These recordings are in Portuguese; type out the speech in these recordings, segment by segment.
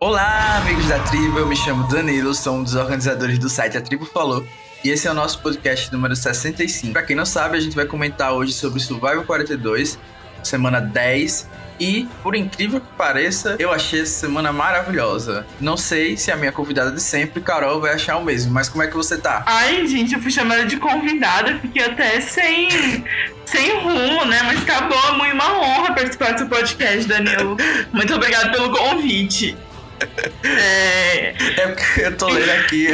Olá, amigos da tribo. Eu me chamo Danilo, sou um dos organizadores do site A Tribo Falou. E esse é o nosso podcast número 65. Para quem não sabe, a gente vai comentar hoje sobre Survival 42, semana 10. E, por incrível que pareça, eu achei essa semana maravilhosa. Não sei se a minha convidada de sempre, Carol, vai achar o mesmo, mas como é que você tá? Ai, gente, eu fui chamada de convidada, fiquei até sem, sem rumo, né? Mas tá bom, é muito uma honra participar do seu podcast, Danilo. Muito obrigada pelo convite. É, é porque eu tô lendo aqui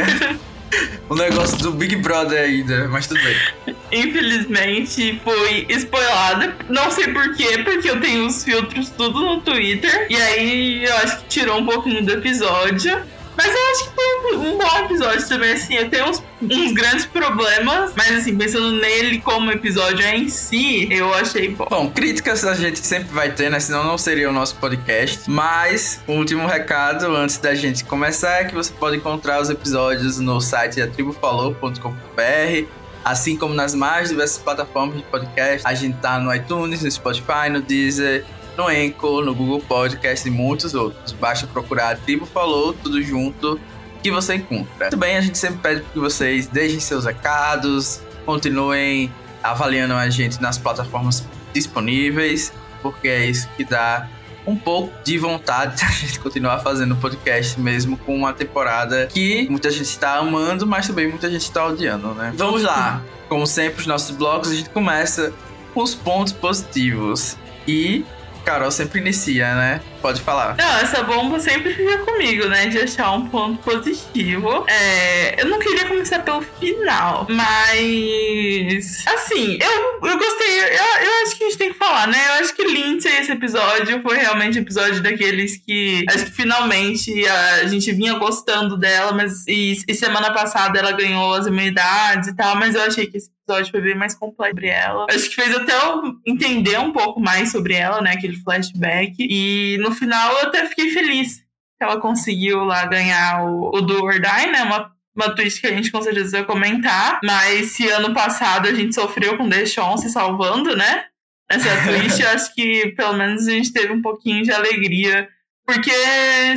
o negócio do Big Brother ainda, mas tudo bem. Infelizmente foi spoilada. Não sei porquê, porque eu tenho os filtros tudo no Twitter. E aí eu acho que tirou um pouquinho do episódio. Mas eu acho que foi um bom episódio também, assim. Eu tenho uns, uns grandes problemas, mas assim, pensando nele como episódio em si, eu achei bom. Bom, críticas a gente sempre vai ter, né? Senão não seria o nosso podcast. Mas, o último recado antes da gente começar é que você pode encontrar os episódios no site atribufalou.com.br assim como nas mais diversas plataformas de podcast. A gente tá no iTunes, no Spotify, no Deezer, no Anchor, no Google Podcast e muitos outros. Basta procurar a Tribo Falou, tudo junto, que você encontra. Também a gente sempre pede que vocês deixem seus recados, continuem avaliando a gente nas plataformas disponíveis, porque é isso que dá um pouco de vontade de a gente continuar fazendo podcast mesmo com uma temporada que muita gente está amando, mas também muita gente está odiando, né? Vamos lá. Como sempre, os nossos blogs, a gente começa com os pontos positivos. E Carol sempre inicia, né? Pode falar. Não, essa bomba sempre fica comigo, né? De achar um ponto positivo. É, eu não queria começar pelo final, mas. Assim, eu, eu gostei. Eu, eu acho que a gente tem que falar, né? Eu acho que Lindsay, esse episódio, foi realmente episódio daqueles que. Acho que finalmente a gente vinha gostando dela, mas. E, e semana passada ela ganhou as imunidades e tal, mas eu achei que esse episódio foi bem mais completo sobre ela. Acho que fez até eu entender um pouco mais sobre ela, né? Aquele flashback. E no final eu até fiquei feliz que ela conseguiu lá ganhar o, o Do or Die, né? Uma, uma twist que a gente com certeza vai comentar. Mas se ano passado a gente sofreu com Deshaun se salvando, né? Essa twist, eu acho que pelo menos a gente teve um pouquinho de alegria. Porque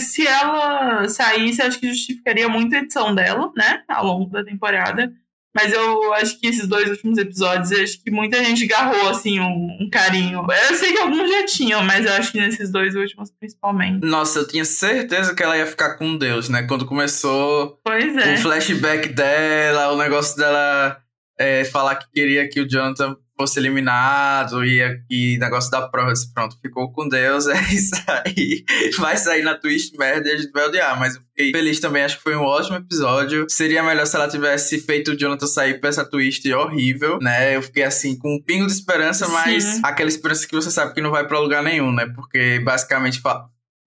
se ela saísse, acho que justificaria muito a edição dela, né? Ao longo da temporada. Mas eu acho que esses dois últimos episódios, acho que muita gente garrou, assim, um, um, carinho. Eu sei que alguns já tinham, mas eu acho que nesses dois últimos, principalmente. Nossa, eu tinha certeza que ela ia ficar com Deus, né? Quando começou é. o flashback dela, o negócio dela é, falar que queria que o Jonathan fosse eliminado e, e negócio da prova, pronto, ficou com Deus, é isso aí. Vai sair na twist merda e a gente vai odiar, mas eu fiquei feliz também, acho que foi um ótimo episódio. Seria melhor se ela tivesse feito o Jonathan sair pra essa twist horrível, né? Eu fiquei assim, com um pingo de esperança, mas Sim. aquela esperança que você sabe que não vai pra lugar nenhum, né? Porque basicamente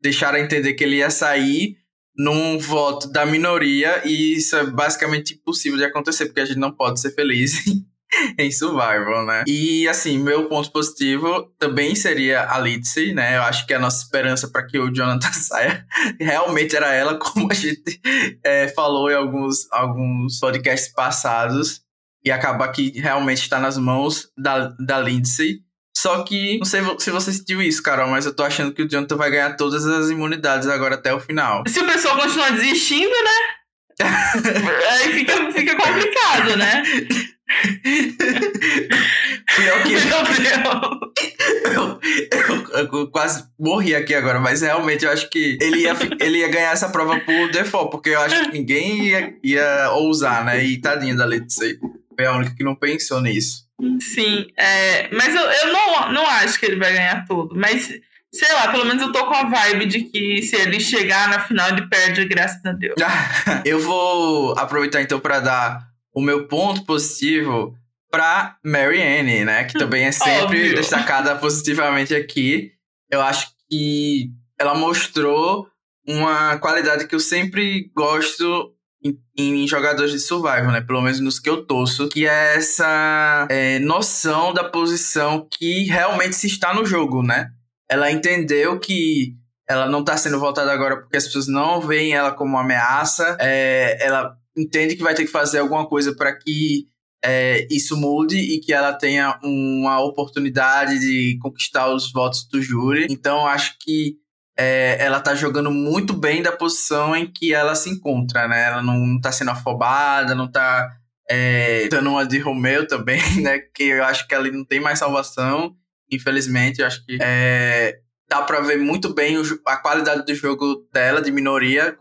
deixaram entender que ele ia sair num voto da minoria e isso é basicamente impossível de acontecer, porque a gente não pode ser feliz em Survival, né? E assim, meu ponto positivo também seria a Lindsay, né? Eu acho que a nossa esperança para que o Jonathan saia realmente era ela, como a gente é, falou em alguns, alguns podcasts passados. E acaba que realmente está nas mãos da, da Lindsay. Só que, não sei se você sentiu isso, Carol, mas eu tô achando que o Jonathan vai ganhar todas as imunidades agora até o final. Se o pessoal continuar desistindo, né? Aí fica, fica complicado, né? Pior que. Eu, eu, eu, quase morri aqui agora, mas realmente eu acho que ele ia, ele ia ganhar essa prova por default, porque eu acho que ninguém ia, ia ousar, né? E tadinha da Letícia foi a única que não pensou nisso. Sim, é, mas eu, eu não, não acho que ele vai ganhar tudo, mas sei lá, pelo menos eu tô com a vibe de que se ele chegar na final, ele perde, graças a Deus. eu vou aproveitar então para dar o meu ponto positivo para Marianne, né? Que também é sempre Óbvio. destacada positivamente aqui. Eu acho que ela mostrou uma qualidade que eu sempre gosto em, em, jogadores de survival, né? Pelo menos nos que eu torço, que é essa é, noção da posição que realmente se está no jogo, né? Ela entendeu que ela não está sendo voltada agora porque as pessoas não veem ela como uma ameaça. É, ela entende que vai ter que fazer alguma coisa para que é, isso mude e que ela tenha uma oportunidade de conquistar os votos do júri. Então, acho que é, ela tá jogando muito bem da posição em que ela se encontra, né? Ela não tá sendo afobada, não tá é, dando uma de Romeu também, né? Que eu acho que ela não tem mais salvação, infelizmente. Eu acho que é, dá pra ver muito bem a qualidade do jogo dela, de minoria,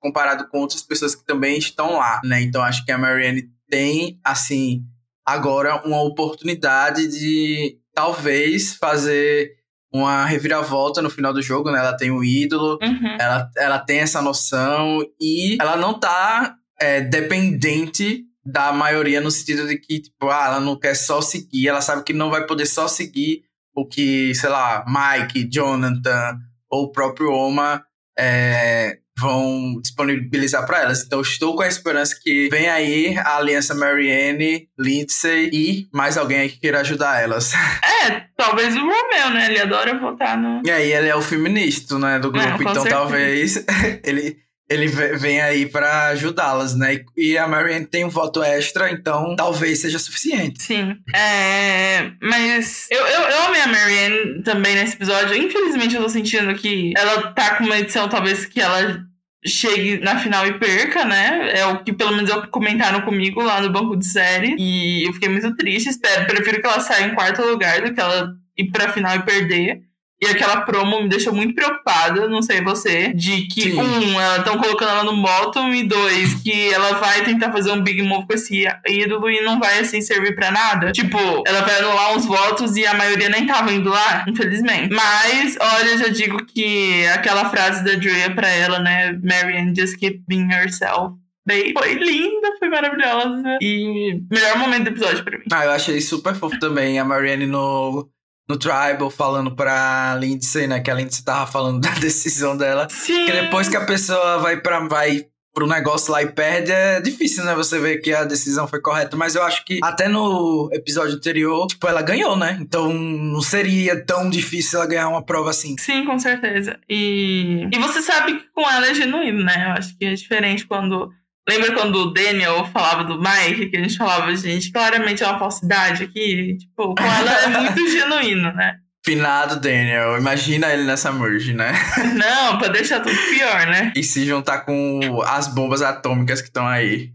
comparado com outras pessoas que também estão lá, né? Então acho que a Marianne tem, assim, agora uma oportunidade de talvez fazer uma reviravolta no final do jogo, né? Ela tem o um ídolo, uhum. ela, ela tem essa noção e ela não tá é, dependente da maioria no sentido de que, tipo, ah, ela não quer só seguir, ela sabe que não vai poder só seguir o que, sei lá, Mike, Jonathan ou o próprio Oma é, vão disponibilizar para elas. Então, estou com a esperança que vem aí a aliança Marianne, Lindsay e mais alguém aí que queira ajudar elas. É, talvez o Romeu, né? Ele adora votar no. E aí, ele é o feminista, né, do grupo. Não, então, certeza. talvez ele ele vem aí para ajudá-las, né? E a Marianne tem um voto extra, então talvez seja suficiente. Sim. É, mas eu, eu, eu amei a Marianne também nesse episódio. Infelizmente, eu tô sentindo que ela tá com uma edição, talvez, que ela chegue na final e perca, né? É o que pelo menos comentaram comigo lá no banco de série. E eu fiquei muito triste. Espero, prefiro que ela saia em quarto lugar do que ela ir pra final e perder. E aquela promo me deixou muito preocupada, não sei você, de que, Sim. um, ela estão colocando ela no bottom, e dois, que ela vai tentar fazer um big move com esse ídolo e não vai, assim, servir para nada. Tipo, ela vai anular uns votos e a maioria nem tava indo lá, infelizmente. Mas, olha, já digo que aquela frase da Drea pra ela, né, Marianne, just keep being yourself. Bem, foi linda, foi maravilhosa. E melhor momento do episódio pra mim. Ah, eu achei super fofo também a Marianne no no Tribal falando pra Lindsay, né? Que a Lindsay tava falando da decisão dela. Sim. Que depois que a pessoa vai para vai pro negócio lá e perde, é difícil, né? Você ver que a decisão foi correta. Mas eu acho que até no episódio anterior, tipo, ela ganhou, né? Então não seria tão difícil ela ganhar uma prova assim. Sim, com certeza. E, e você sabe que com ela é genuíno, né? Eu acho que é diferente quando Lembra quando o Daniel falava do Mike, que a gente falava, gente, claramente é uma falsidade aqui? Tipo, com ela é muito genuíno, né? Finado Daniel, imagina ele nessa merge, né? Não, pra deixar tudo pior, né? E se juntar com as bombas atômicas que estão aí.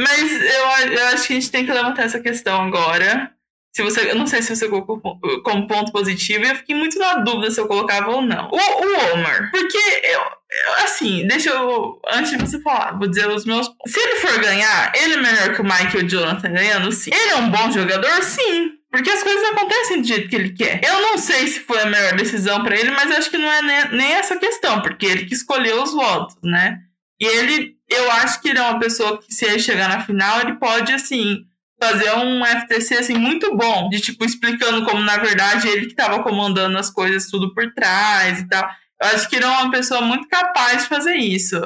Mas eu, eu acho que a gente tem que levantar essa questão agora. Se você, eu não sei se você colocou como ponto positivo, eu fiquei muito na dúvida se eu colocava ou não. O, o Omar, porque eu, eu, assim, deixa eu. Antes de você falar, vou dizer os meus. Se ele for ganhar, ele é melhor que o Mike e o Jonathan ganhando? Sim. Ele é um bom jogador? Sim. Porque as coisas acontecem do jeito que ele quer. Eu não sei se foi a melhor decisão para ele, mas acho que não é nem, nem essa questão, porque ele que escolheu os votos, né? E ele, eu acho que ele é uma pessoa que, se ele chegar na final, ele pode, assim, fazer um FTC assim muito bom, de tipo explicando como na verdade ele que estava comandando as coisas tudo por trás e tal. Eu acho que ele é uma pessoa muito capaz de fazer isso.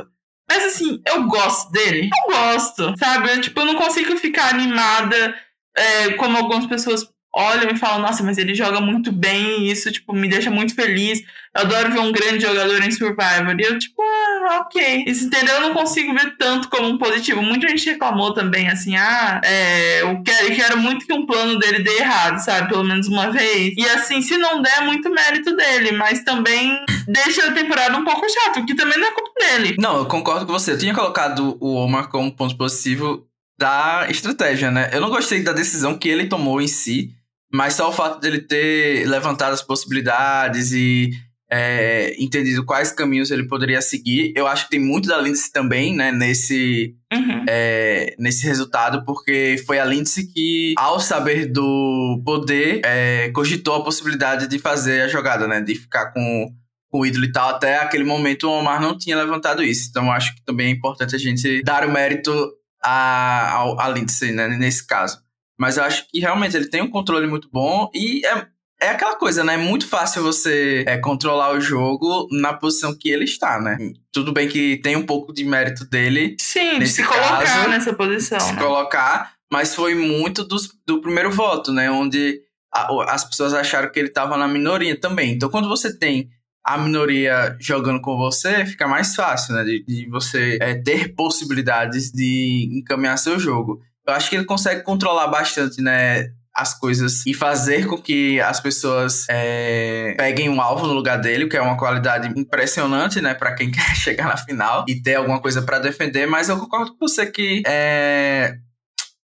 Mas assim, eu gosto dele. Eu gosto, sabe? Eu, tipo, eu não consigo ficar animada é, como algumas pessoas olham e falam, nossa, mas ele joga muito bem, e isso, tipo, me deixa muito feliz. Eu adoro ver um grande jogador em Survivor. E eu, tipo, ah, ok. Isso, entendeu? Eu não consigo ver tanto como um positivo. Muita gente reclamou também, assim, ah, é, eu quero, eu quero muito que um plano dele dê errado, sabe? Pelo menos uma vez. E assim, se não der, é muito mérito dele, mas também deixa a temporada um pouco chata, que também não é culpa dele. Não, eu concordo com você. Eu tinha colocado o Omar como ponto positivo da estratégia, né? Eu não gostei da decisão que ele tomou em si mas só o fato dele ter levantado as possibilidades e é, entendido quais caminhos ele poderia seguir, eu acho que tem muito da Lindsay também, né, nesse, uhum. é, nesse resultado, porque foi a Lindsay que, ao saber do poder, é, cogitou a possibilidade de fazer a jogada, né, de ficar com, com o ídolo e tal. Até aquele momento o Omar não tinha levantado isso, então acho que também é importante a gente dar o mérito a, a, a Lindsay, né, nesse caso. Mas eu acho que realmente ele tem um controle muito bom e é, é aquela coisa, né? É muito fácil você é, controlar o jogo na posição que ele está, né? Tudo bem que tem um pouco de mérito dele. Sim, de se caso, colocar nessa posição. Se né? colocar, mas foi muito dos, do primeiro voto, né? Onde a, as pessoas acharam que ele estava na minoria também. Então, quando você tem a minoria jogando com você, fica mais fácil, né? De, de você é, ter possibilidades de encaminhar seu jogo eu acho que ele consegue controlar bastante, né? as coisas e fazer com que as pessoas é, peguem um alvo no lugar dele, que é uma qualidade impressionante, né, para quem quer chegar na final e ter alguma coisa para defender. Mas eu concordo com você que é,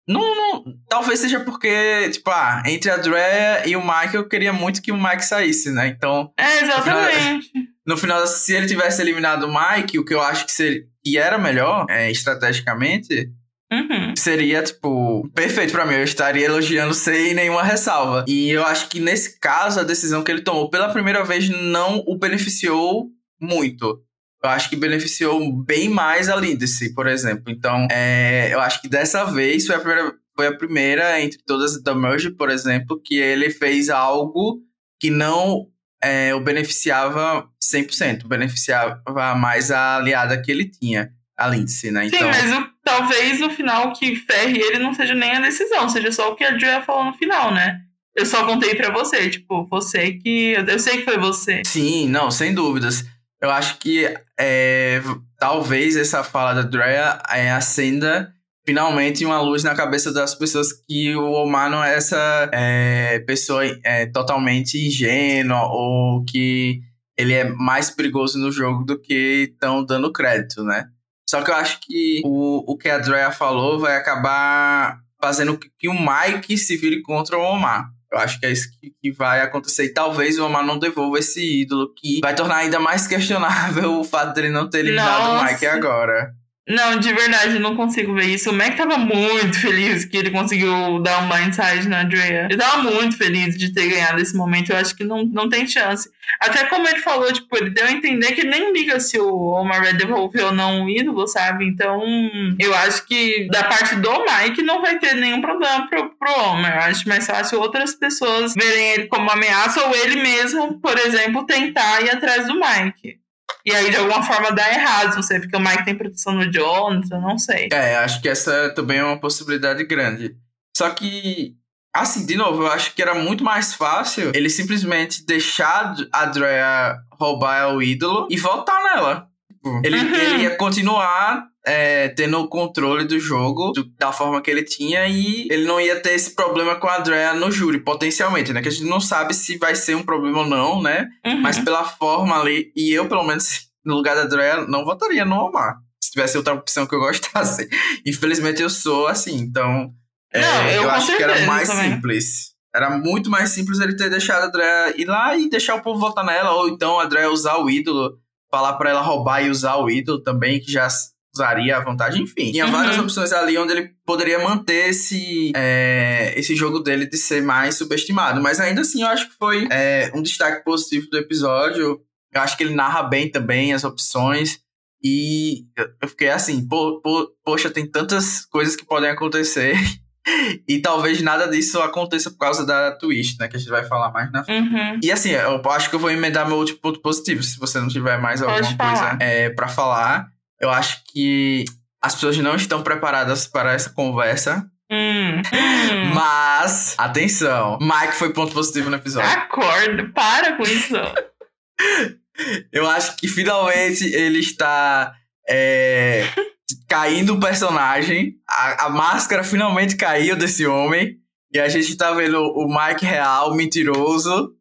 não, não, talvez seja porque, tipo, ah, entre a Drea e o Mike, eu queria muito que o Mike saísse, né? Então. É, exatamente. No final, se ele tivesse eliminado o Mike, o que eu acho que, seria, que era melhor, é, estrategicamente, Uhum. seria, tipo, perfeito para mim. Eu estaria elogiando sem nenhuma ressalva. E eu acho que nesse caso, a decisão que ele tomou pela primeira vez não o beneficiou muito. Eu acho que beneficiou bem mais a Lindsay, por exemplo. Então, é, eu acho que dessa vez foi a primeira, foi a primeira entre todas da Merge, por exemplo, que ele fez algo que não é, o beneficiava 100%, beneficiava mais a aliada que ele tinha, a Lindsay, né? Então... Sim, mas o, talvez no final que ferre ele não seja nem a decisão, seja só o que a Julia falou no final, né? Eu só contei para você, tipo, você que. Eu sei que foi você. Sim, não, sem dúvidas. Eu acho que é, talvez essa fala da Drea é, acenda finalmente uma luz na cabeça das pessoas que o Omar não é essa é, pessoa é, totalmente ingênua ou que ele é mais perigoso no jogo do que estão dando crédito, né? Só que eu acho que o, o que a Drea falou vai acabar fazendo que o Mike se vire contra o Omar. Eu acho que é isso que, vai acontecer. E talvez o Omar não devolva esse ídolo, que vai tornar ainda mais questionável o fato dele não ter eliminado Nossa. o Mike agora. Não, de verdade, não consigo ver isso. O Mac tava muito feliz que ele conseguiu dar um blindside na Drea. Ele tava muito feliz de ter ganhado esse momento. Eu acho que não, não tem chance. Até como ele falou, tipo, ele deu a entender que ele nem liga se o Omar Red devolveu ou não um ídolo, sabe? Então, eu acho que da parte do Mike não vai ter nenhum problema pro, pro Omar. Eu acho mais fácil outras pessoas verem ele como ameaça ou ele mesmo, por exemplo, tentar ir atrás do Mike. E aí, de alguma forma, dá errado, não sei, porque o Mike tem proteção no Jones, eu não sei. É, acho que essa também é uma possibilidade grande. Só que, assim, de novo, eu acho que era muito mais fácil ele simplesmente deixar a Drea roubar o ídolo e voltar nela. Tipo, ele, uhum. ele ia continuar é, tendo o controle do jogo do, da forma que ele tinha e ele não ia ter esse problema com a Andrea no júri, potencialmente, né? Que a gente não sabe se vai ser um problema ou não, né? Uhum. Mas pela forma ali, e eu, pelo menos, no lugar da Andrea, não votaria no Omar. Se tivesse outra opção que eu gostasse. Infelizmente, eu sou assim, então. É, não, eu, eu acho que era mais também. simples. Era muito mais simples ele ter deixado a Andrea ir lá e deixar o povo votar nela, ou então a Andrea usar o ídolo, falar para ela roubar e usar o ídolo também, que já usaria a vantagem, enfim. Tinha uhum. várias opções ali onde ele poderia manter esse, é, esse jogo dele de ser mais subestimado. Mas ainda assim, eu acho que foi é, um destaque positivo do episódio. Eu acho que ele narra bem também as opções. E eu fiquei assim, po, po, poxa, tem tantas coisas que podem acontecer. e talvez nada disso aconteça por causa da twist, né? Que a gente vai falar mais na frente. Uhum. E assim, eu acho que eu vou emendar meu último ponto positivo, se você não tiver mais alguma Pode coisa é, para falar. Eu acho que as pessoas não estão preparadas para essa conversa. Hum, hum. Mas, atenção, Mike foi ponto positivo no episódio. Acorda, para com isso. Eu acho que finalmente ele está é, caindo o personagem. A, a, máscara finalmente caiu desse homem. E a gente tá vendo o Mike real, mentiroso,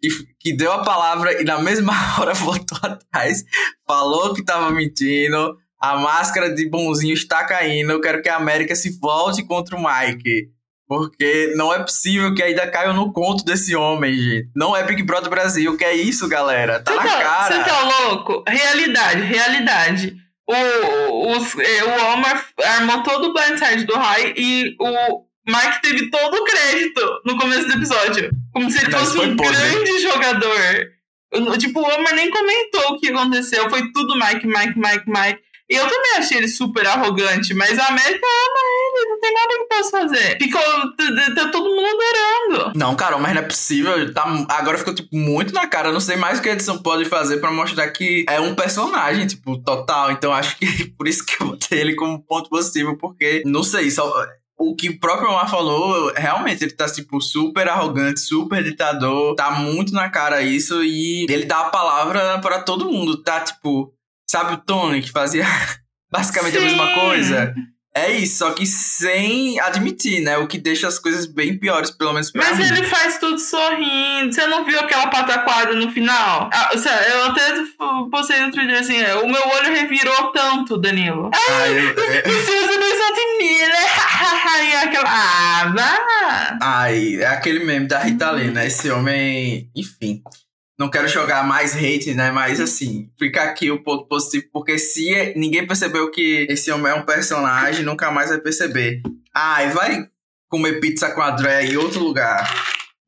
que, que deu a palavra e na mesma hora voltou atrás, falou que tava mentindo, a máscara de bonzinho está caindo, eu quero que a América se volte contra o Mike. Porque não é possível que ainda caiam no conto desse homem, gente. Não é Big Brother Brasil, que é isso, galera. Tá cê na tá, cara. Você tá louco? Realidade, realidade. O, o, o Omar armou todo o blindside do Rai e o Mike teve todo o crédito no começo do episódio. Como se ele Mas fosse um grande jogador. Tipo, o Omar nem comentou o que aconteceu. Foi tudo Mike, Mike, Mike, Mike. E eu também achei ele super arrogante, mas a América ama ele, não tem nada que possa fazer. Ficou. Tá todo mundo adorando. Não, Carol, mas não é possível. Tá, agora ficou, tipo, muito na cara. Eu não sei mais o que a edição pode fazer pra mostrar que é um personagem, tipo, total. Então acho que por isso que eu botei ele como ponto positivo, porque, não sei, só o que o próprio Omar falou, realmente, ele tá, tipo, super arrogante, super ditador, tá muito na cara isso, e ele dá a palavra para todo mundo, tá, tipo, sabe o Tony que fazia basicamente Sim. a mesma coisa? É isso, só que sem admitir, né? O que deixa as coisas bem piores, pelo menos pra Mas mim. ele faz tudo sorrindo. Você não viu aquela pataquada no final? Ah, eu até postei no Twitter assim, é, o meu olho revirou tanto, Danilo. Ah, eu- é- Precisa pensar em mim, né? e aquela. Ah, vá! Ai, é aquele meme da Rita Lee, né? Esse homem, enfim. Não quero jogar mais hate, né? Mas assim, fica aqui o ponto positivo, porque se ninguém percebeu que esse homem é um personagem, nunca mais vai perceber. Ai, vai comer pizza com a Dre em outro lugar.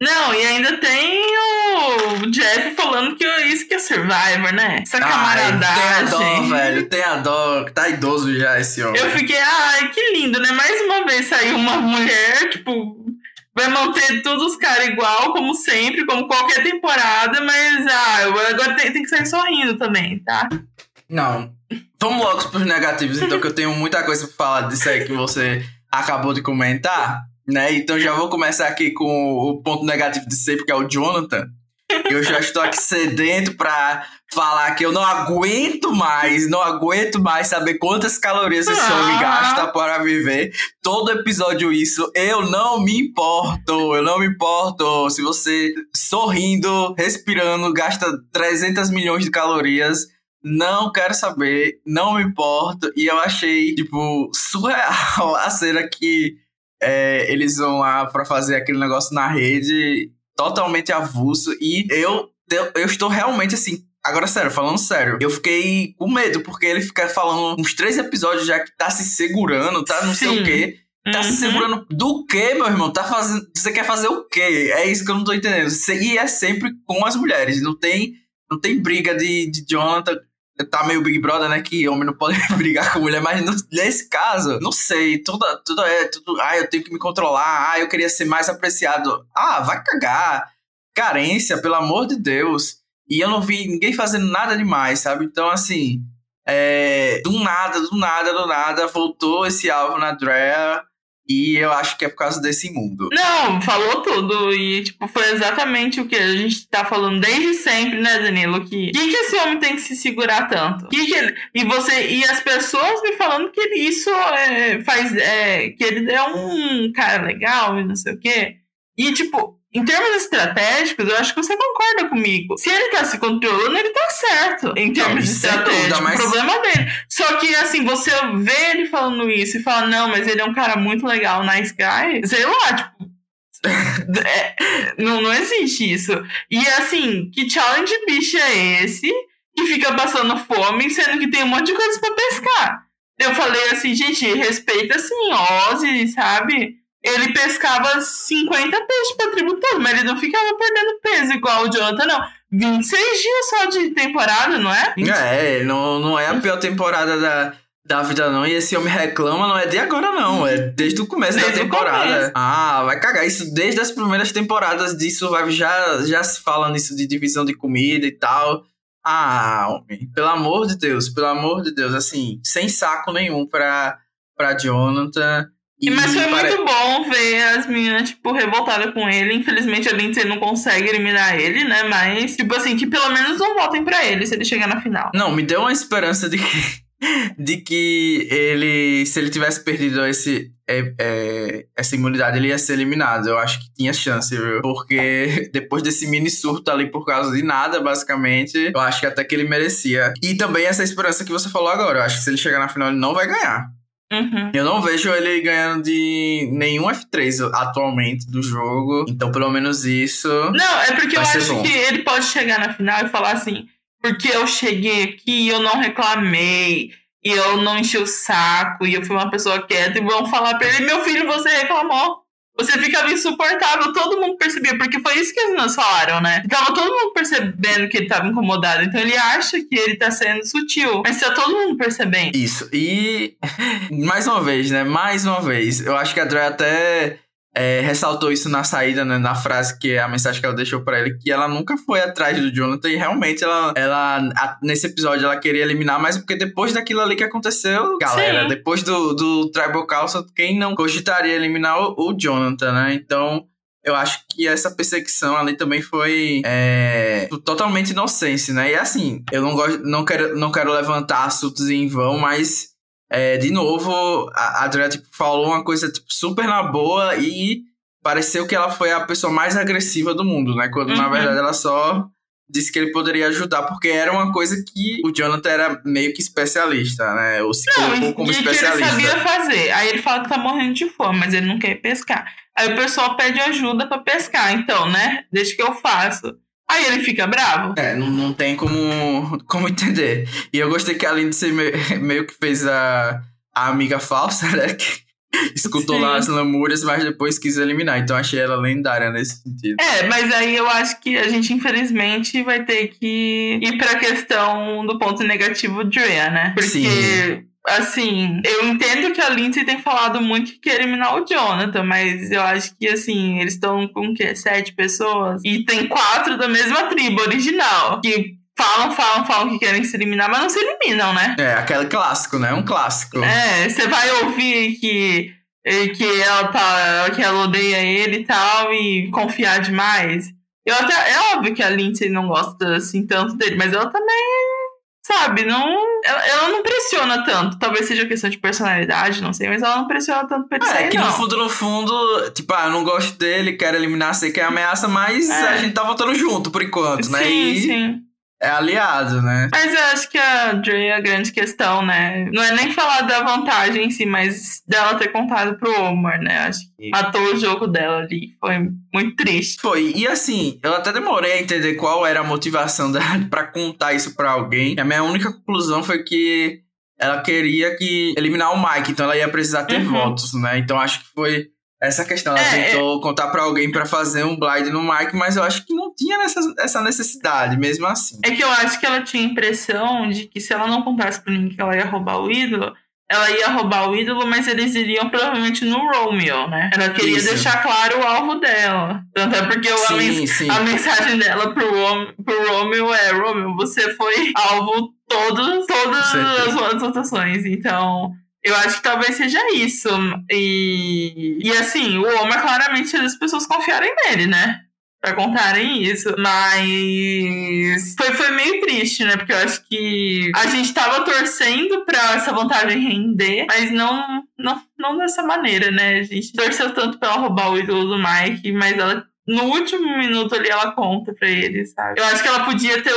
Não, e ainda tem o Jeff falando que isso que é Survivor, né? Essa Ai, tem a dó, camaradagem. velho. Tem a dó. Tá idoso já esse homem. Eu fiquei, ai, que lindo, né? Mais uma vez saiu uma mulher, tipo, vai manter todos os caras igual, como sempre, como qualquer temporada, mas ah, agora tem, tem que sair sorrindo também, tá? Não. Vamos logo pros negativos, então, que eu tenho muita coisa pra falar disso aí que você acabou de comentar, né? Então já vou começar aqui com o ponto negativo de sempre, que é o Jonathan. Eu já estou aqui sedento pra falar que eu não aguento mais, não aguento mais saber quantas calorias esse Ah. homem gasta para viver. Todo episódio isso, eu não me importo, eu não me importo. Se você sorrindo, respirando, gasta 300 milhões de calorias, não quero saber, não me importo. E eu achei, tipo, surreal a cena que é, eles vão lá pra fazer aquele negócio na rede, totalmente avulso. E eu, eu, eu estou realmente assim. Agora, sério, falando sério, eu fiquei com medo, porque ele fica falando uns três episódios já que tá se segurando, tá não sei Sim. o quê. Tá se Uhum. segurando do quê, meu irmão? Tá fazendo. Você quer fazer o quê? É isso que eu não tô entendendo. Se- E é sempre com as mulheres. Não tem, não tem briga de, de Jonathan. Tá meio Big Brother, né? Que homem não pode brigar com mulher, mas no- nesse caso, não sei. Tudo, tudo é. Tudo, ah, eu tenho que me controlar. Ah, eu queria ser mais apreciado. Ah, vai cagar. Carência, pelo amor de Deus. E eu não vi ninguém fazendo nada demais, sabe? Então, assim. É, do nada, do nada, do nada, voltou esse alvo na Drea. E eu acho que é por causa desse mundo. Não, falou tudo. E, tipo, foi exatamente o que a gente tá falando desde sempre, né, Danilo? Que que, que esse homem tem que se segurar tanto? Que que ele- e você e as pessoas me falando que ele- isso é, faz. É, que ele é um cara legal e não sei o quê. E, tipo, em termos estratégicos, eu acho que você concorda comigo. Se ele tá se controlando, ele tá certo. Em termos isso sem estratégicos. dúvida, mas- O problema dele. Só que, assim, você vê ele falando isso e fala, não, mas ele é um cara muito legal, nice guy. Sei lá, tipo. é, não, não existe isso. E assim, que challenge bicho é esse que fica passando fome, sendo que tem um monte de coisas pra pescar? Eu falei assim, gente, respeita assim, Ozzy, sabe? Ele pescava 50 peixes pra tribo todo, mas ele não ficava perdendo peso igual o Jonathan, não. 26 dias só de temporada, não é? É, não, não é a pior temporada da, da vida, não. E esse homem reclama, não é de agora, não. É desde o começo Desde da temporada. começo. Ah, vai cagar. Isso desde as primeiras temporadas de Survival já, já se fala nisso de divisão de comida e tal. Ah, homem, pelo amor de Deus, pelo amor de Deus, assim, sem saco nenhum pra, pra Jonathan. E Mas foi pare- muito bom ver as meninas, tipo, revoltadas com ele. Infelizmente a Lindsay não consegue eliminar ele, né? Mas, tipo assim, que pelo menos não votem pra ele se ele chegar na final. Não, me deu uma esperança de que, de que ele, se ele tivesse perdido esse, é, é, essa imunidade, ele ia ser eliminado. Eu acho que tinha chance, viu? Porque depois desse mini surto ali por causa de nada, basicamente, eu acho que até que ele merecia. E também essa esperança que você falou agora. Eu acho que se ele chegar na final, ele não vai ganhar. Uhum. Eu não vejo ele ganhando de nenhum F3 atualmente do jogo. Então, pelo menos isso. Não, é porque eu acho bom. que ele pode chegar na final e falar assim, porque eu cheguei aqui e eu não reclamei, e eu não enchi o saco, e eu fui uma pessoa quieta, e vão falar pra ele, meu filho, você reclamou. Você ficava insuportável, todo mundo percebia, porque foi isso que as meninas falaram, né? Tava todo mundo percebendo que ele tava incomodado, então ele acha que ele tá sendo sutil, mas tá todo mundo percebendo. Isso. E mais uma vez, né? Mais uma vez. Eu acho que a Dre até é, ressaltou isso na saída, né? Na frase que é a mensagem que ela deixou pra ele, que ela nunca foi atrás do Jonathan e realmente ela, ela a- nesse episódio ela queria eliminar, mas porque depois daquilo ali que aconteceu, galera, Sim. depois do, do Tribal Council, quem não cogitaria eliminar o, o Jonathan, né? Então. Eu acho que essa perseguição ali também foi é, totalmente inocente, né? E assim, eu não gosto, não quero, não quero levantar assuntos em vão, mas é, de novo, a Adria tipo, falou uma coisa tipo, super na boa e pareceu que ela foi a pessoa mais agressiva do mundo, né? Quando uhum. na verdade ela só disse que ele poderia ajudar, porque era uma coisa que o Jonathan era meio que especialista, né? Ou se não, colocou como especialista. Que ele sabia fazer. Aí ele fala que tá morrendo de fome, mas ele não quer pescar. Aí o pessoal pede ajuda para pescar, então, né? Deixa que eu faço. Aí ele fica bravo. É, não, não tem como, como entender. E eu gostei que a Lindsay meio, meio que fez a, a amiga falsa, né? Que escutou Sim. lá as lamúrias, mas depois quis eliminar. Então achei ela lendária nesse sentido. É, mas aí eu acho que a gente, infelizmente, vai ter que ir pra questão do ponto negativo de Rhea, né? Porque. Sim assim, eu entendo que a Lindsay tem falado muito que quer eliminar o Jonathan, mas eu acho que, assim, eles estão com o quê? Sete pessoas? E tem quatro da mesma tribo original, que falam, falam, falam que querem se eliminar, mas não se eliminam, né? É, aquele clássico, né? Um clássico. É, você vai ouvir que, que ela tá. que ela odeia ele e tal, e confiar demais. Eu até, é óbvio que a Lindsay não gosta assim tanto dele, mas ela também sabe, não. Ela, ela, não pressiona tanto. Talvez seja questão de personalidade, não sei, mas ela não pressiona tanto pra ele é, sair, é que não. no fundo, no fundo, tipo, ah, eu não gosto dele, quero eliminar, sei que é ameaça, mas é. a gente tá voltando junto por enquanto, sim, né? Sim, sim é aliado, né? Mas eu acho que a Dre é a grande questão, né? Não é nem falar da vantagem em si, mas dela ter contado pro Omar, né? Acho que matou o jogo dela ali. Foi muito triste. Foi. E assim, eu até demorei a entender qual era a motivação dela pra contar isso pra alguém. A minha única conclusão foi que ela queria que eliminar o Mike, então ela ia precisar ter uhum. votos, né? Então acho que foi essa questão. Ela é, tentou é... contar para alguém para fazer um blind no Mike, mas eu acho que não tinha nessa, essa necessidade, mesmo assim. É que eu acho que ela tinha a impressão de que se ela não contasse pro ninguém que ela ia roubar o ídolo, ela ia roubar o ídolo, mas eles iriam provavelmente no Romeo, né? Ela queria Isso. deixar claro o alvo dela. Tanto é porque sim, a, mens a, mensagem dela pro, Rom pro Romeo é: Romeo, você foi alvo todos, todas as votações. Então. Eu acho que talvez seja isso. E, e assim, o Omar claramente as pessoas confiarem nele, né? Pra contarem isso. Mas foi, foi meio triste, né? Porque eu acho que a gente tava torcendo pra essa vantagem render, mas não, não, não dessa maneira, né? A gente torceu tanto pra ela roubar o ídolo do Mike, mas ela no último minuto ali ela conta pra ele, sabe? Eu acho que ela podia ter,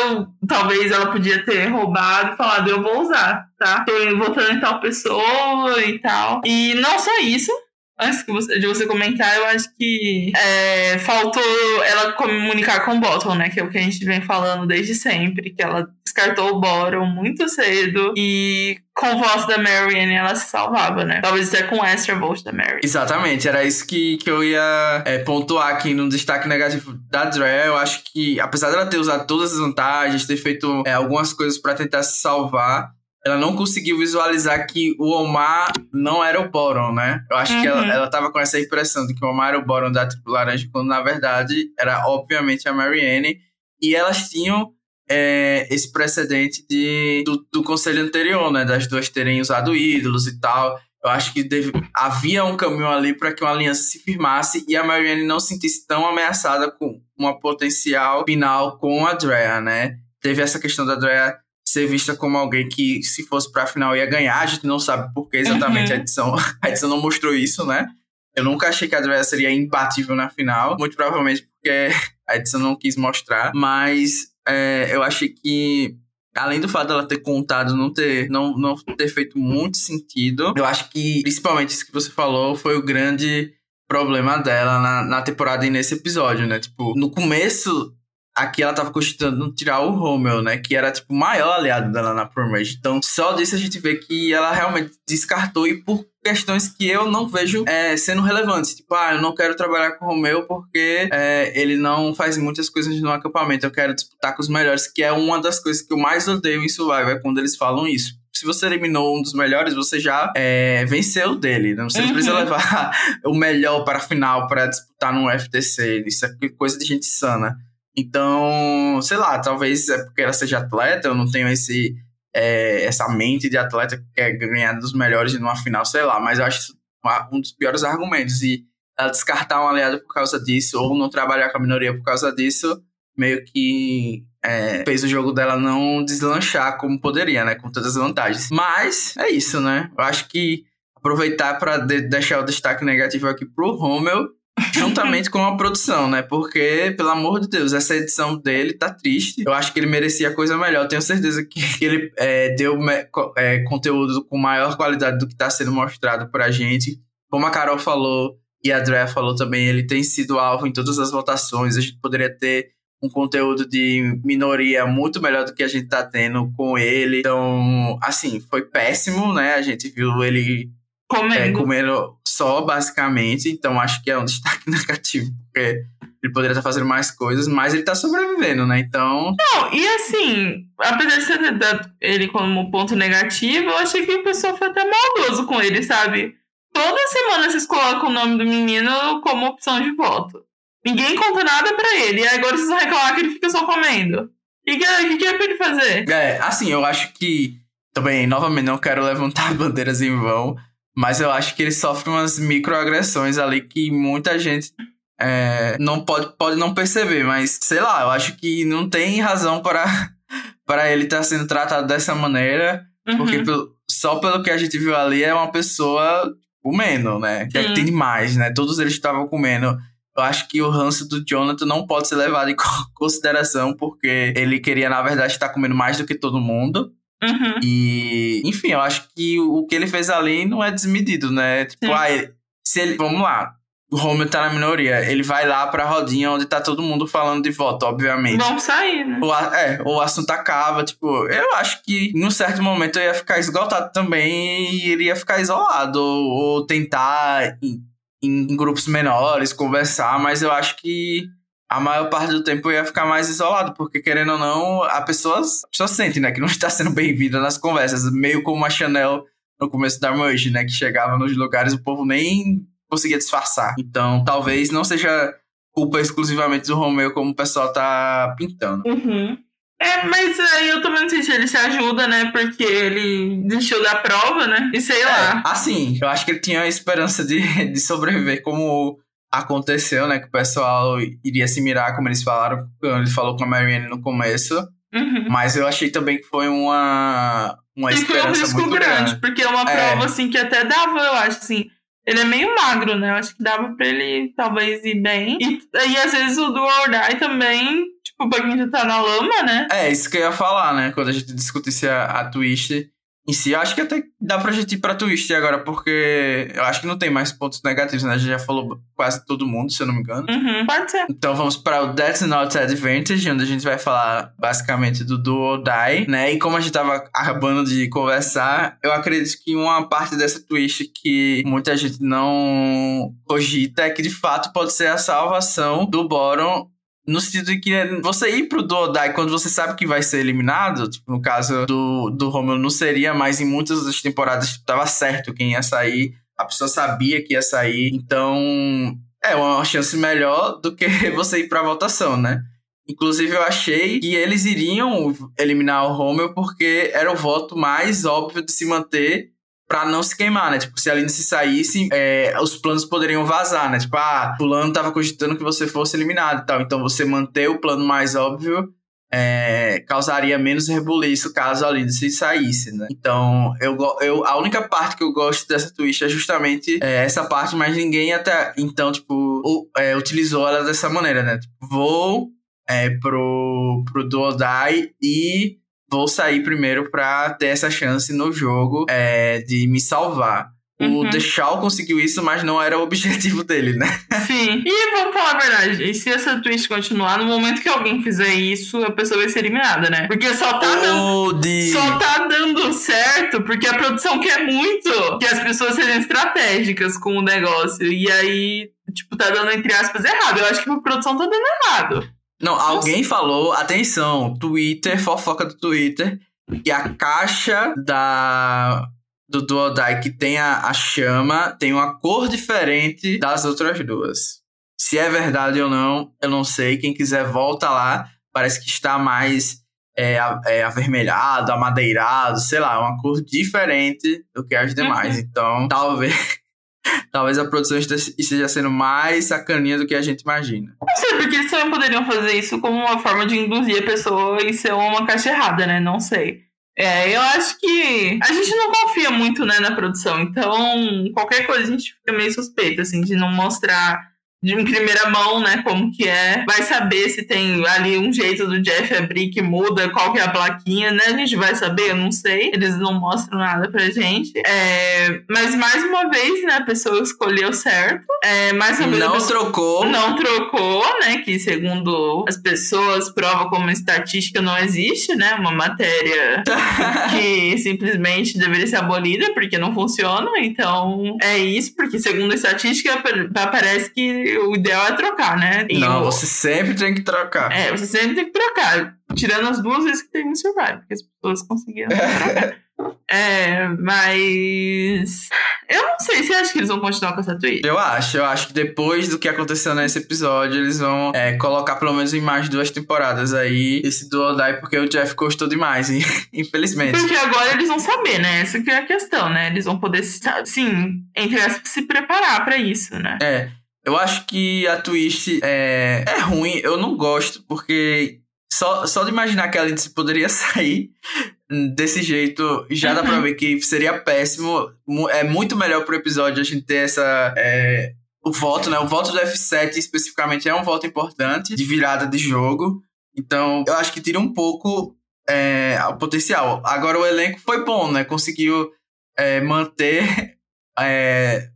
talvez ela podia ter roubado e falado, eu vou usar, tá? Tô votando em tal pessoa e tal. E não só isso, antes de você comentar, eu acho que é, faltou ela comunicar com o Bottom, né? Que é o que a gente vem falando desde sempre, que ela descartou o Bottom muito cedo e com voz da Marianne ela se salvava, né? Talvez até com extra voz da Mary. Exatamente, era isso que, que eu ia é, pontuar aqui no destaque negativo da Dre. Eu acho que, apesar dela ter usado todas as vantagens, ter feito é, algumas coisas para tentar se salvar, ela não conseguiu visualizar que o Omar não era o Boron, né? Eu acho uhum. que ela, uhum. ela tava com essa impressão de que o Omar era o Boron da Tribo Laranja, quando na verdade era obviamente a Marianne. E elas tinham é, esse precedente de, do, do, conselho anterior, né? Das duas terem usado ídolos e tal. Eu acho que deve, havia um caminho ali para que uma aliança se firmasse e a Marianne não se sentisse tão ameaçada com uma potencial final com a Drea, né? Teve essa questão da Drea ser vista como alguém que, se fosse pra final, ia ganhar. A gente não sabe por que exatamente uhum. a edição. A edição não mostrou isso, né? Eu nunca achei que a Andrea seria imbatível na final. Muito provavelmente porque a edição não quis mostrar. Mas é, eu achei que. Além do fato dela ter contado não ter, não, não ter feito muito sentido, eu acho que, principalmente isso que você falou, foi o grande problema dela na, na temporada e nesse episódio, né? Tipo, no começo aqui ela tava cogitando tirar o Romeo, né? Que era, tipo, o maior aliado dela na Promage. Então, só disso a gente vê que ela realmente descartou e por questões que eu não vejo é, sendo relevantes. Tipo, ah, eu não quero trabalhar com o Romeo porque é, ele não faz muitas coisas no acampamento. Eu quero disputar com os melhores, que é uma das coisas que eu mais odeio em Survivor, é quando eles falam isso se você eliminou um dos melhores, você já é, venceu dele. Né? Você não precisa uhum. levar o melhor para a final para disputar no FTC. Isso é coisa de gente sana. Então, sei lá, talvez é porque ela seja atleta, eu não tenho esse, é, essa mente de atleta que quer ganhar dos melhores numa final, sei lá, mas eu acho um dos piores argumentos. E ela descartar um aliado por causa disso, ou não trabalhar com a minoria por causa disso, meio que é, fez o jogo dela não deslanchar como poderia, né? Com todas as vantagens. Mas é isso, né? Eu acho que aproveitar para de deixar o destaque negativo aqui pro Rommel, juntamente com a produção, né? Porque, pelo amor de Deus, essa edição dele tá triste. Eu acho que ele merecia coisa melhor. Tenho certeza que ele é, deu é, conteúdo com maior qualidade do que tá sendo mostrado pra gente. Como a Carol falou e a Andrea falou também, ele tem sido alvo em todas as votações. A gente poderia ter um conteúdo de minoria muito melhor do que a gente tá tendo com ele. Então, assim, foi péssimo, né? A gente viu ele comendo, é, comendo só, basicamente. Então, acho que é um destaque negativo, porque ele poderia estar fazendo mais coisas, mas ele tá sobrevivendo, né? Então. Não, e assim, apesar de ter ele como ponto negativo, eu achei que o pessoal foi até maldoso com ele, sabe? Toda semana vocês colocam o nome do menino como opção de voto. Ninguém conta nada pra ele. E agora vocês vão reclamar que ele fica só comendo. O que, que, que é pra ele fazer? É, assim, eu acho que. Também, novamente, não quero levantar bandeiras em vão. Mas eu acho que ele sofre umas microagressões ali que muita gente é, não pode, pode não perceber. Mas, sei lá, eu acho que não tem razão para, para ele estar tá sendo tratado dessa maneira. Uhum. Porque pelo, só pelo que a gente viu ali é uma pessoa comendo, né? Que, é que tem demais, né? Todos eles estavam comendo eu acho que o ranço do Jonathan não pode ser levado em consideração, porque ele queria, na verdade, estar comendo mais do que todo mundo. Uhum. E, enfim, eu acho que o que ele fez ali não é desmedido, né? Tipo, ah, se ele. Vamos lá. O Romeo tá na minoria. Ele vai lá pra rodinha onde tá todo mundo falando de voto, obviamente. Vamos sair, né? O, é, o assunto acaba, tipo, eu acho que em um certo momento eu ia ficar esgotado também e iria ficar isolado. Ou, ou tentar em grupos menores, conversar, mas eu acho que a maior parte do tempo eu ia ficar mais isolado, porque querendo ou não, a pessoa, a pessoa sente, né, que não está sendo bem-vinda nas conversas, meio como a Chanel no começo da Merge, né, que chegava nos lugares o povo nem conseguia disfarçar. Então, talvez não seja culpa exclusivamente do Romeu como o pessoal tá pintando. Uhum. É, mas aí eu também não sei se ele se ajuda, né? Porque ele desistiu da prova, né? E sei é, lá. Assim, eu acho que ele tinha a esperança de, de sobreviver como aconteceu, né? Que o pessoal iria se mirar, como eles falaram, quando ele falou com a Marianne no começo. Uhum. Mas eu achei também que foi uma, uma e esperança foi um risco muito grande, grande. Porque é uma é. prova, assim, que até dava, eu acho, assim... Ele é meio magro, né? Eu acho que dava pra ele, talvez, ir bem. E, e às vezes o do Or Die também Tipo, pra quem já tá na lama, né? É, isso que eu ia falar, né? Quando a gente discutisse a, a Twist em si, acho que até dá pra gente ir pra Twist agora, porque eu acho que não tem mais pontos negativos, né? A gente já falou quase todo mundo, se eu não me engano. Uhum, pode ser. Então vamos para o That's Not Advantage, onde a gente vai falar basicamente do Do or Die, né? E como a gente tava acabando de conversar, eu acredito que uma parte dessa twist que muita gente não cogita é que de fato pode ser a salvação do Boron no sentido de que você ir pro Dodai quando você sabe que vai ser eliminado, tipo, no caso do, do Romulo não seria, mas em muitas das temporadas tipo, tava certo quem ia sair, a pessoa sabia que ia sair, então é uma chance melhor do que você ir pra votação, né? Inclusive, eu achei que eles iriam eliminar o Romeu porque era o voto mais óbvio de se manter pra não se queimar, né? Tipo, se a Lindsay saísse, é, os planos poderiam vazar, né? Tipo, ah, fulano tava cogitando que você fosse eliminado e tal. Então, você manter o plano mais óbvio é, causaria menos rebuliço caso a Lindsay saísse, né? Então, eu, eu, a única parte que eu gosto dessa twist é justamente é, essa parte, mas ninguém até então, tipo, é, utilizou ela dessa maneira, né? Tipo, vou é, pro, pro Duodai e vou sair primeiro pra ter essa chance no jogo é, de me salvar. Uhum. O The Shaw conseguiu isso, mas não era o objetivo dele, né? Sim. E vamos falar a verdade. E se essa twist continuar, no momento que alguém fizer isso, a pessoa vai ser eliminada, né? Porque só tá, oh, dando, de... só tá dando certo porque a produção quer muito que as pessoas sejam estratégicas com o negócio. E aí, tipo, tá dando, entre aspas, errado. Eu acho que a produção tá dando errado. Não, alguém falou, atenção, Twitter, fofoca do Twitter, que a caixa da do Duodai que tem a, a chama tem uma cor diferente das outras duas. Se é verdade ou não, eu não sei. Quem quiser, volta lá. Parece que está mais é, é, avermelhado, amadeirado, sei lá, uma cor diferente do que as demais. Uhum. Então, talvez talvez a produção esteja sendo mais sacaninha do que a gente imagina. Não sei, porque eles também poderiam fazer isso como uma forma de induzir a pessoa e ser uma caixa errada, né? Não sei. É, eu acho que a gente não confia muito, né, na produção. Então, qualquer coisa a gente fica meio suspeito, assim, de não mostrar de em primeira mão, né, como que é. Vai saber se tem ali um jeito do Jeff abrir que muda, qual que é a plaquinha, né? A gente vai saber, eu não sei. Eles não mostram nada pra gente. É, mas mais uma vez, né, a pessoa escolheu certo. É, mais uma vez, não pessoa, trocou. Não trocou, né? Que segundo as pessoas, prova como estatística não existe, né? Uma matéria que simplesmente deveria ser abolida porque não funciona. Então, é isso, porque segundo a estatística, parece que o ideal é trocar, né? Não, o... você sempre tem que trocar. É, você sempre tem que trocar. Tirando as duas vezes que teve no Survive, porque as pessoas conseguiram trocar. É, mas. Eu não sei, você acha que eles vão continuar com essa tweet? Eu acho, eu acho que depois do que aconteceu nesse episódio, eles vão é, colocar pelo menos em mais duas temporadas aí esse Dual Die, porque o Jeff gostou demais, infelizmente. Porque agora eles vão saber, né? Essa que é a questão, né? Eles vão poder, sim, entre aspas, se preparar para isso, né? É. Eu acho que a twist é, é ruim, eu não gosto, porque só, só de imaginar que a Lindsay poderia sair desse jeito, já uhum. dá pra uhum. ver que seria péssimo. É muito melhor pro episódio a gente ter essa. É, o voto, né? O voto do F7 especificamente é um voto importante de virada de jogo. Então, eu acho que tira um pouco é, o potencial. Agora, o elenco foi bom, né? Conseguiu é, manter é,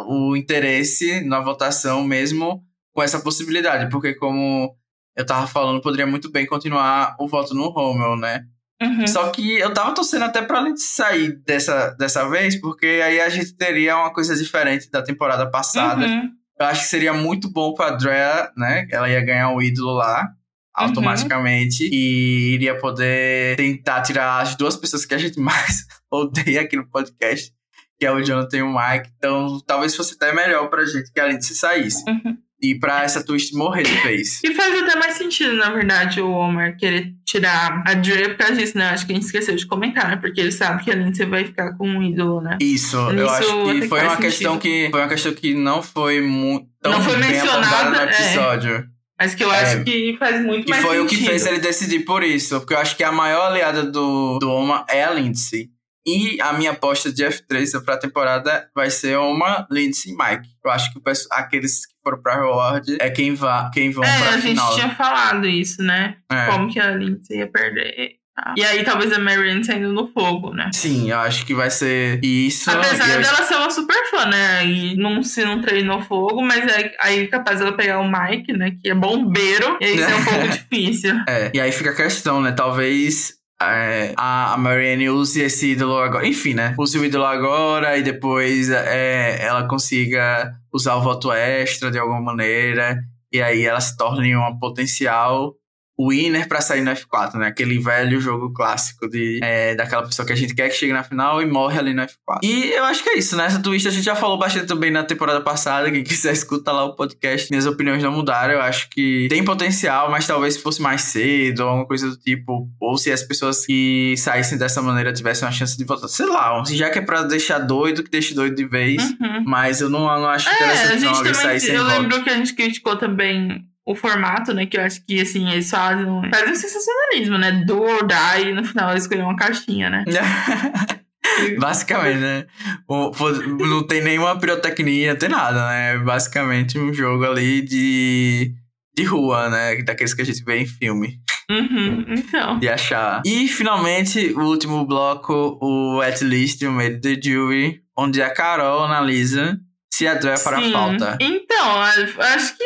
o interesse na votação mesmo com essa possibilidade, porque como eu tava falando, poderia muito bem continuar o voto no Rommel, né? Uhum. Só que eu tava torcendo até pra gente sair dessa, dessa vez, porque aí a gente teria uma coisa diferente da temporada passada. Uhum. Eu acho que seria muito bom pra Drea, né? Ela ia ganhar um ídolo lá automaticamente uhum. e iria poder tentar tirar as duas pessoas que a gente mais odeia aqui no podcast que é o Jonathan e o Mike. Então, talvez fosse até melhor pra gente que a Lindsay saísse. Uhum. E pra essa twist morrer de vez. E faz até mais sentido, na verdade, o Homer querer tirar a Dre por causa disso, né? Acho que a gente esqueceu de comentar, né? Porque ele sabe que a Lindsay vai ficar com um ídolo, né? Isso, eu acho que foi uma questão que foi uma questão que não foi muito não foi mencionada no é. episódio. É. Mas que eu acho é, que faz muito mais sentido. E foi o que fez ele decidir por isso. Porque eu acho que a maior aliada do, do Oma é a Lindsay. E a minha aposta de F3 para a temporada vai ser uma Lindsay e Mike. Eu acho que aqueles que foram para Reward é quem, vá, quem vão é, para a final. A gente tinha falado isso, né? É. Como que a Lindsay ia perder. Tá. E aí talvez a Marianne saindo no fogo, né? Sim, eu acho que vai ser isso. Apesar dela ser uma super fã, né? E não se não treinou fogo, mas é, aí capaz ela pegar o Mike, né? Que é bombeiro, e aí isso é um pouco difícil. É, e aí fica a questão, né? Talvez a Marianne use esse ídolo agora. Enfim, né? Use o ídolo agora e depois é, ela consiga usar o voto extra de alguma maneira. E aí ela se torne uma potencial winner para sair no F4, né? Aquele velho jogo clássico de é, daquela pessoa que a gente quer que chegue na final e morre ali no F4. E eu acho que é isso, né? Essa twist a gente já falou bastante também na temporada passada. Quem quiser escuta lá o podcast. Minhas opiniões não mudaram. Eu acho que tem potencial, mas talvez se fosse mais cedo ou alguma coisa do tipo. Ou se as pessoas que saíssem dessa maneira tivessem uma chance de votar. Sei lá, já que é pra deixar doido, que deixe doido de vez. Uhum. Mas eu não, não acho é, interessante não alguém sair sem Eu voto. lembro que a gente criticou também o formato, né? Que eu acho que, assim, eles fazem, fazem um sensacionalismo, né? Do or die, e no final eles escolhem uma caixinha, né? Basicamente, né? Não tem nenhuma pirotecnia, não tem nada, né? Basicamente um jogo ali de, de rua, né? Daqueles que a gente vê em filme. Uhum, então. De achar. E finalmente, o último bloco, o At Least, o Made the Jury, onde a Carol analisa se a Dre para a falta. Então, acho que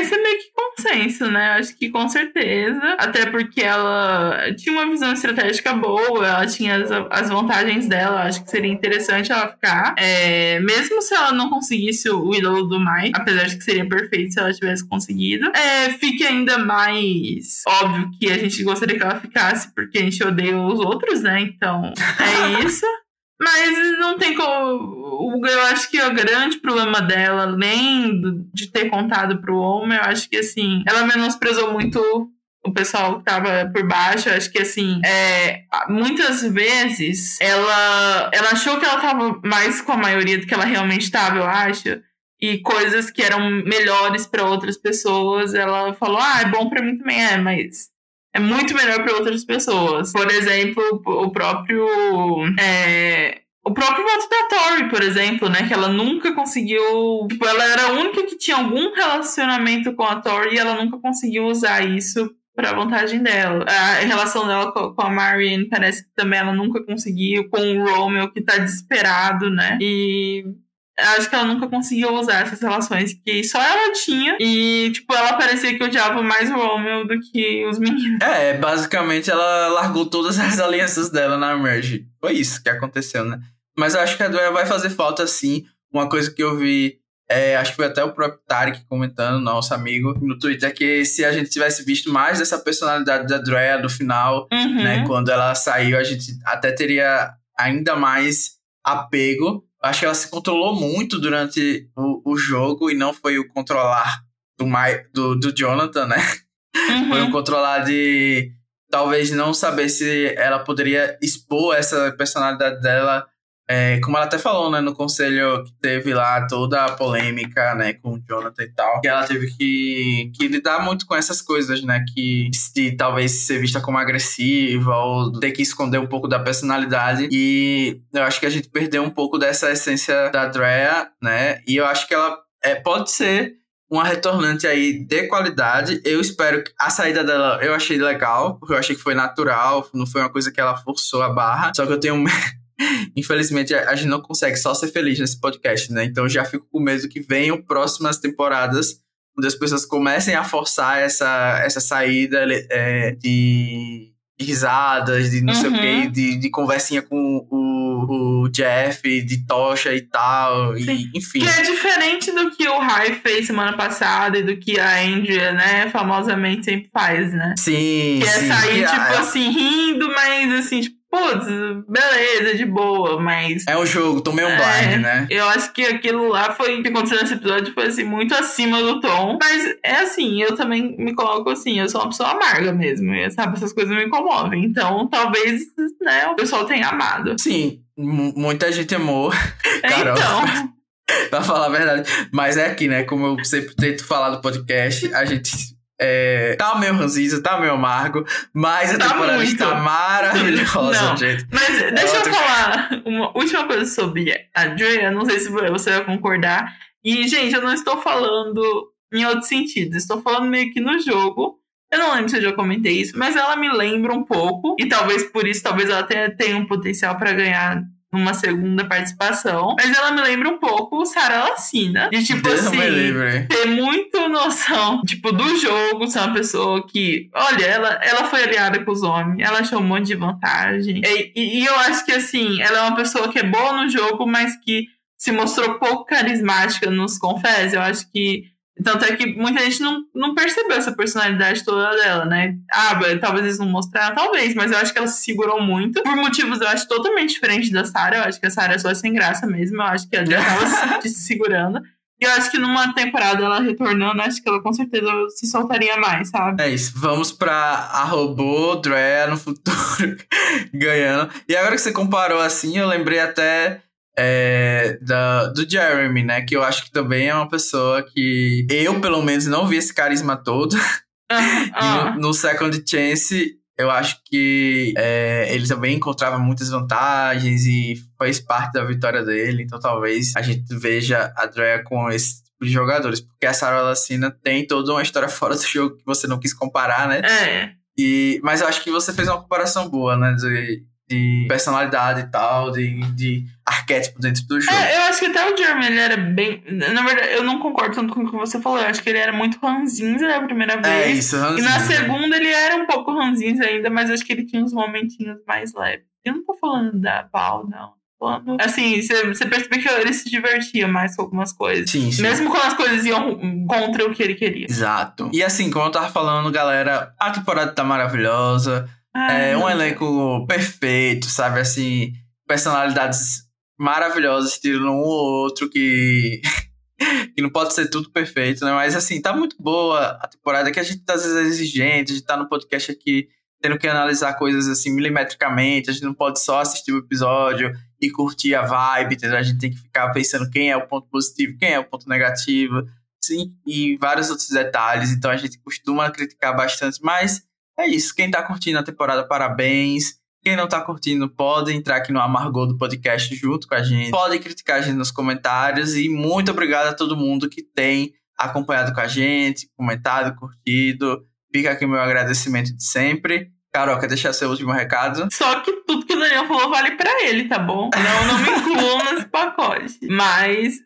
esse é meio que consenso, né? Acho que com certeza. Até porque ela tinha uma visão estratégica boa, ela tinha as, as vantagens dela. Acho que seria interessante ela ficar. É, mesmo se ela não conseguisse o ídolo do Mike, apesar de que seria perfeito se ela tivesse conseguido, é, fique ainda mais óbvio que a gente gostaria que ela ficasse, porque a gente odeia os outros, né? Então, é isso. Mas não tem como. Eu acho que o grande problema dela, além de ter contado pro homem, eu acho que assim, ela menosprezou muito o pessoal que tava por baixo, acho que assim, é, muitas vezes ela, ela achou que ela tava mais com a maioria do que ela realmente estava, eu acho. E coisas que eram melhores para outras pessoas, ela falou: ah, é bom para mim também, é, mas é muito melhor para outras pessoas. Por exemplo, o próprio. É, o próprio voto da Tori, por exemplo, né? Que ela nunca conseguiu. Tipo, ela era a única que tinha algum relacionamento com a Tori e ela nunca conseguiu usar isso pra vantagem dela. A relação dela com a Marianne parece que também ela nunca conseguiu, com o Romeo que tá desesperado, né? E acho que ela nunca conseguiu usar essas relações que só ela tinha. E, tipo, ela parecia que odiava mais o Romeo do que os meninos. É, basicamente ela largou todas as alianças dela na Merge. Foi isso que aconteceu, né? Mas eu acho que a Drea vai fazer falta sim. Uma coisa que eu vi, é, acho que foi até o próprio Tarek comentando, nosso amigo, no Twitter, que se a gente tivesse visto mais dessa personalidade da Drea do final, uhum. né? Quando ela saiu, a gente até teria ainda mais apego acho que ela se controlou muito durante o, o jogo e não foi o controlar do, My, do, do Jonathan, né? Uhum. Foi o controlar de talvez não saber se ela poderia expor essa personalidade dela é, como ela até falou, né, no conselho que teve lá toda a polêmica, né, com o Jonathan e tal, que ela teve que, que lidar muito com essas coisas, né, que de talvez ser vista como agressiva ou ter que esconder um pouco da personalidade. E eu acho que a gente perdeu um pouco dessa essência da Drea, né, e eu acho que ela é, pode ser uma retornante aí de qualidade. Eu espero que a saída dela eu achei legal, porque eu achei que foi natural, não foi uma coisa que ela forçou a barra. Só que eu tenho Infelizmente, a gente não consegue só ser feliz nesse podcast, né? Então já fico com medo que venham próximas temporadas onde as pessoas comecem a forçar essa, essa saída é, de risadas, de não uhum. sei o quê, uhum. de, de conversinha com o, o Jeff, de tocha e tal, e, enfim. Que é diferente do que o Rai fez semana passada e do que a Andrea, né, famosamente sempre faz, né? Sim, Que é sim. sair, tipo a... assim, rindo, mas assim, tipo, putz, beleza, de boa, mas. É um jogo, tomei um é, blind, né? Eu acho que aquilo lá foi o que aconteceu nesse episódio foi assim, muito acima do tom. Mas é assim, eu também me coloco assim, eu sou uma pessoa amarga mesmo, sabe? Essas coisas me comovem. Então, talvez, né, o pessoal tenha amado. Sim, muita gente amou. É, Carol. Então. pra falar a verdade. Mas é aqui, né? Como eu sempre tento falar no podcast, a gente é, tá meio ranzinza, tá meio amargo, mas a tá temporada muito. está maravilhosa, não, gente. Mas é deixa eu falar uma última coisa sobre a Drea, não sei se você vai concordar. E, gente, eu não estou falando em outro sentido, estou falando meio que no jogo. Eu não lembro se eu já comentei isso, mas ela me lembra um pouco, e talvez por isso, talvez ela tenha, tenha um potencial para ganhar numa segunda participação. Mas ela me lembra um pouco Sarah Lacina. De tipo Deus assim, ter muito noção, tipo, do jogo, ser uma pessoa que, olha, ela, ela foi aliada com os homens, ela achou um monte de vantagem. E, e, e eu acho que assim, ela é uma pessoa que é boa no jogo, mas que se mostrou pouco carismática nos confés. Eu acho que tanto é que muita gente não, não percebeu essa personalidade toda dela, né? Ah, talvez eles não mostraram, talvez, mas eu acho que ela se segurou muito. Por motivos, eu acho, totalmente diferente da Sarah. Eu acho que a Sarah é só sem graça mesmo. Eu acho que ela já tava se, se segurando. E eu acho que numa temporada ela retornando, acho que ela com certeza se soltaria mais, sabe? É isso. Vamos pra a robô Drea no futuro ganhando. E agora que você comparou assim, eu lembrei até é, da, do Jeremy, né? Que eu acho que também é uma pessoa que eu, pelo menos, não vi esse carisma todo. e no, no, Second Chance, eu acho que é, ele também encontrava muitas vantagens e fez parte da vitória dele. Então talvez a gente veja a Drea com esse tipo de jogadores. Porque a Sarah Lacina tem toda uma história fora do jogo que você não quis comparar, né? É. E, mas eu acho que você fez uma comparação boa, né? De, de personalidade e tal, de, de arquétipo dentro do jogo. É, eu acho que até o Jeremy ele era bem. Na verdade, eu não concordo tanto com o que você falou. Eu acho que ele era muito ranzinza na primeira é vez. É isso, ranzinza. E na segunda ele era um pouco ranzinza ainda, mas eu acho que ele tinha uns momentinhos mais leves. Eu não tô falando da Val, não. Assim, você percebe que ele se divertia mais com algumas coisas. Sim, sim. Mesmo quando as coisas iam contra o que ele queria. Exato. E assim, como eu tava falando, galera, a temporada tá maravilhosa. Ai, é um elenco perfeito, sabe? Assim, personalidades maravilhosas, tirando um ou outro que. que não pode ser tudo perfeito, né? Mas assim, tá muito boa a temporada que a gente tá às vezes é exigente, a gente tá no podcast aqui tendo que analisar coisas assim milimetricamente, a gente não pode só assistir o episódio e curtir a vibe, entendeu? A gente tem que ficar pensando quem é o ponto positivo, quem é o ponto negativo, sim, e vários outros detalhes. Então a gente costuma criticar bastante, mas é isso. Quem tá curtindo a temporada, parabéns. Quem não tá curtindo, pode entrar aqui no Amargor do podcast junto com a gente. Pode criticar a gente nos comentários. E muito obrigado a todo mundo que tem acompanhado com a gente, comentado, curtido. Fica aqui meu agradecimento de sempre. Carol, quer deixar seu último recado? Só que tudo que o Daniel falou vale pra ele, tá bom? Não, não me incluam nesse pacote. Mas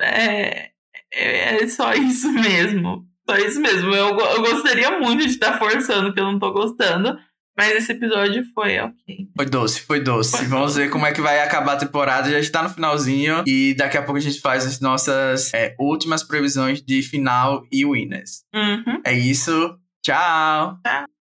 é, é só isso mesmo. Só isso mesmo. Eu, eu gostaria muito de estar forçando que eu não tô gostando. Mas esse episódio foi ok. Foi doce, foi doce. Foi Vamos doce. ver como é que vai acabar a temporada. Já está no finalzinho. E daqui a pouco a gente faz as nossas é, últimas previsões de final e winners. Uhum. É isso. Tchau. Tchau.